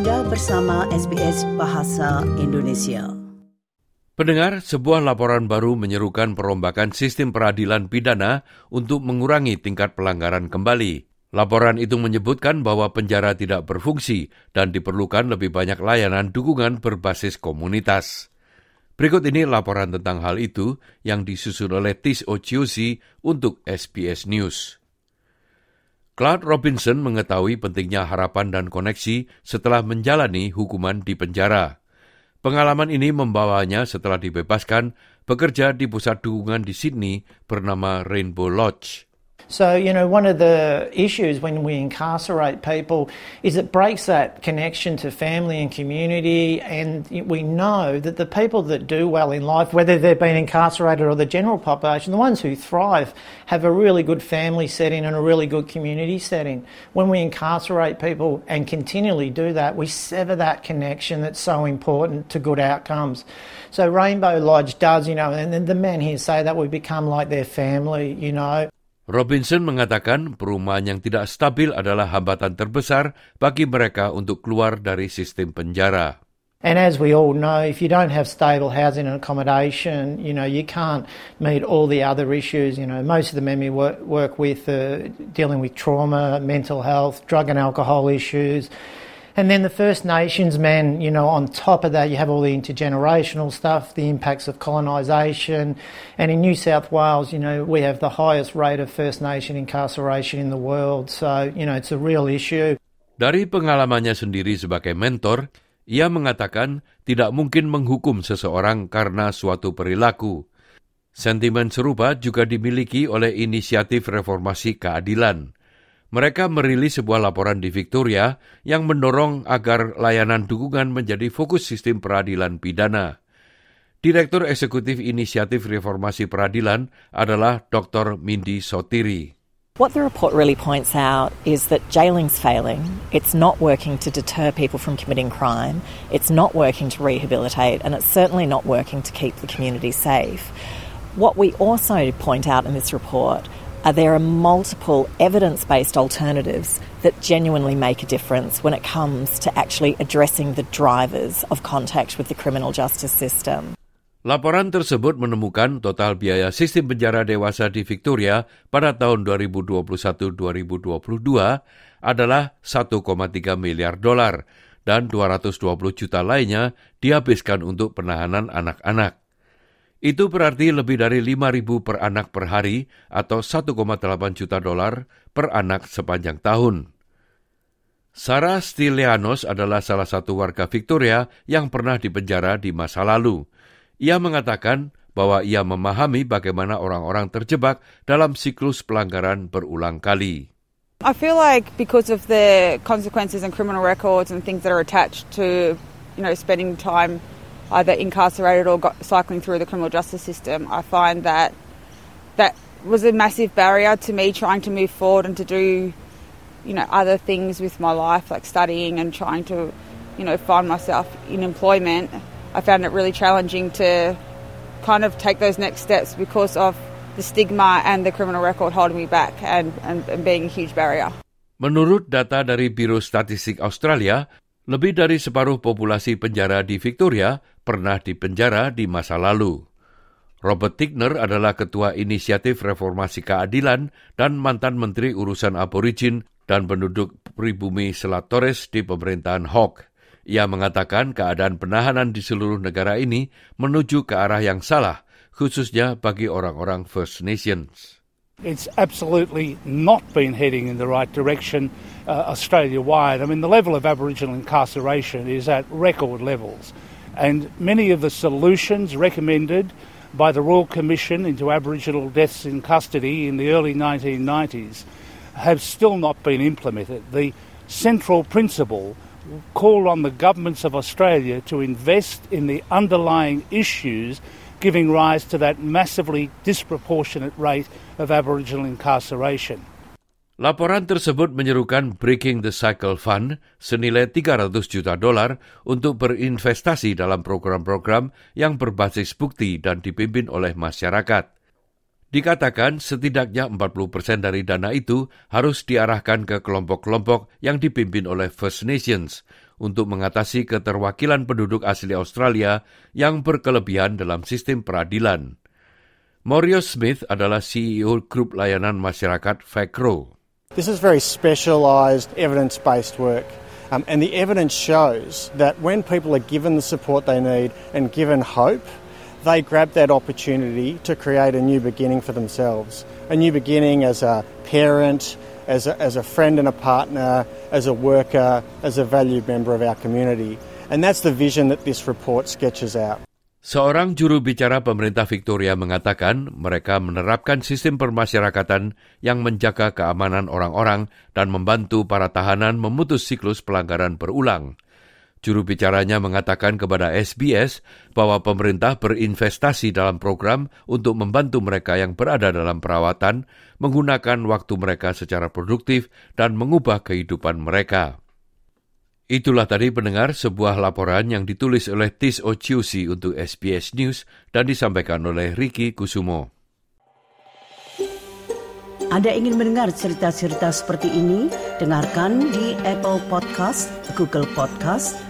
Anda bersama SBS Bahasa Indonesia. Pendengar, sebuah laporan baru menyerukan perombakan sistem peradilan pidana untuk mengurangi tingkat pelanggaran kembali. Laporan itu menyebutkan bahwa penjara tidak berfungsi dan diperlukan lebih banyak layanan dukungan berbasis komunitas. Berikut ini laporan tentang hal itu yang disusun oleh Tis Ociosi untuk SBS News. Claude Robinson mengetahui pentingnya harapan dan koneksi setelah menjalani hukuman di penjara. Pengalaman ini membawanya setelah dibebaskan bekerja di pusat dukungan di Sydney bernama Rainbow Lodge. So, you know, one of the issues when we incarcerate people is it breaks that connection to family and community. And we know that the people that do well in life, whether they've been incarcerated or the general population, the ones who thrive have a really good family setting and a really good community setting. When we incarcerate people and continually do that, we sever that connection that's so important to good outcomes. So Rainbow Lodge does, you know, and the men here say that we become like their family, you know. Robinson mengatakan perumahan yang tidak stabil adalah hambatan terbesar bagi mereka untuk keluar dari sistem penjara. And as we all know, if you don't have stable housing and accommodation, you know, you can't meet all the other issues. You know, most of the men we work, work with are dealing with trauma, mental health, drug and alcohol issues. And then the First Nations men, you know, on top of that, you have all the intergenerational stuff, the impacts of colonisation. And in New South Wales, you know, we have the highest rate of First Nation incarceration in the world. So, you know, it's a real issue. Dari pengalamannya sendiri sebagai mentor, ia mengatakan tidak mungkin menghukum seseorang karena suatu perilaku. Sentimen serupa juga dimiliki oleh inisiatif reformasi keadilan. Mereka merilis sebuah laporan di Victoria yang mendorong agar layanan dukungan menjadi fokus sistem peradilan pidana. Direktur Eksekutif Inisiatif Reformasi Peradilan adalah Dr. Mindy Sotiri. What the report really points out is that jailing's failing. It's not working to deter people from committing crime. It's not working to rehabilitate, and it's certainly not working to keep the community safe. What we also point out in this report there are multiple evidence based alternatives that genuinely make a difference when it comes to actually addressing the drivers of contact with the criminal justice system. Laporan tersebut menemukan total biaya sistem penjara dewasa di Victoria pada tahun 2021-2022 adalah 1,3 miliar dolar dan 220 juta lainnya dihabiskan untuk penahanan anak-anak. Itu berarti lebih dari 5.000 per anak per hari atau 1,8 juta dolar per anak sepanjang tahun. Sarah Stilianos adalah salah satu warga Victoria yang pernah dipenjara di masa lalu. Ia mengatakan bahwa ia memahami bagaimana orang-orang terjebak dalam siklus pelanggaran berulang kali. I feel like because of the consequences and criminal records and things that are attached to, you know, spending time either incarcerated or got, cycling through the criminal justice system, I find that that was a massive barrier to me trying to move forward and to do, you know, other things with my life, like studying and trying to, you know, find myself in employment. I found it really challenging to kind of take those next steps because of the stigma and the criminal record holding me back and, and, and being a huge barrier. Menurut data dari Biro Statistik Australia, Lebih dari separuh populasi penjara di Victoria pernah dipenjara di masa lalu. Robert Tigner adalah ketua inisiatif reformasi keadilan dan mantan menteri urusan aborigin dan penduduk pribumi Selat Torres di pemerintahan Hawke. Ia mengatakan keadaan penahanan di seluruh negara ini menuju ke arah yang salah, khususnya bagi orang-orang First Nations. It's absolutely not been heading in the right direction uh, Australia wide. I mean, the level of Aboriginal incarceration is at record levels. And many of the solutions recommended by the Royal Commission into Aboriginal deaths in custody in the early 1990s have still not been implemented. The central principle called on the governments of Australia to invest in the underlying issues giving rise to that massively disproportionate rate of Aboriginal incarceration. Laporan tersebut menyerukan Breaking the Cycle Fund senilai 300 juta dolar untuk berinvestasi dalam program-program yang berbasis bukti dan dipimpin oleh masyarakat. Dikatakan setidaknya 40 persen dari dana itu harus diarahkan ke kelompok-kelompok yang dipimpin oleh First Nations untuk mengatasi keterwakilan penduduk asli Australia yang berkelebihan dalam sistem peradilan. Mario Smith adalah CEO grup layanan masyarakat FACRO. This is very specialised evidence-based work. Um, and the evidence shows that when people are given the support they need and given hope, they grab that opportunity to create a new beginning for themselves. A new beginning as a parent, as a, as a friend and a partner, as a worker, as a valued member of our community. And that's the vision that this report sketches out. Seorang juru bicara pemerintah Victoria mengatakan mereka menerapkan sistem permasyarakatan yang menjaga keamanan orang-orang dan membantu para tahanan memutus siklus pelanggaran berulang. Juru bicaranya mengatakan kepada SBS bahwa pemerintah berinvestasi dalam program untuk membantu mereka yang berada dalam perawatan menggunakan waktu mereka secara produktif dan mengubah kehidupan mereka. Itulah tadi pendengar sebuah laporan yang ditulis oleh Tis Ociusi untuk SBS News dan disampaikan oleh Ricky Kusumo. Anda ingin mendengar cerita-cerita seperti ini? Dengarkan di Apple Podcast, Google Podcast,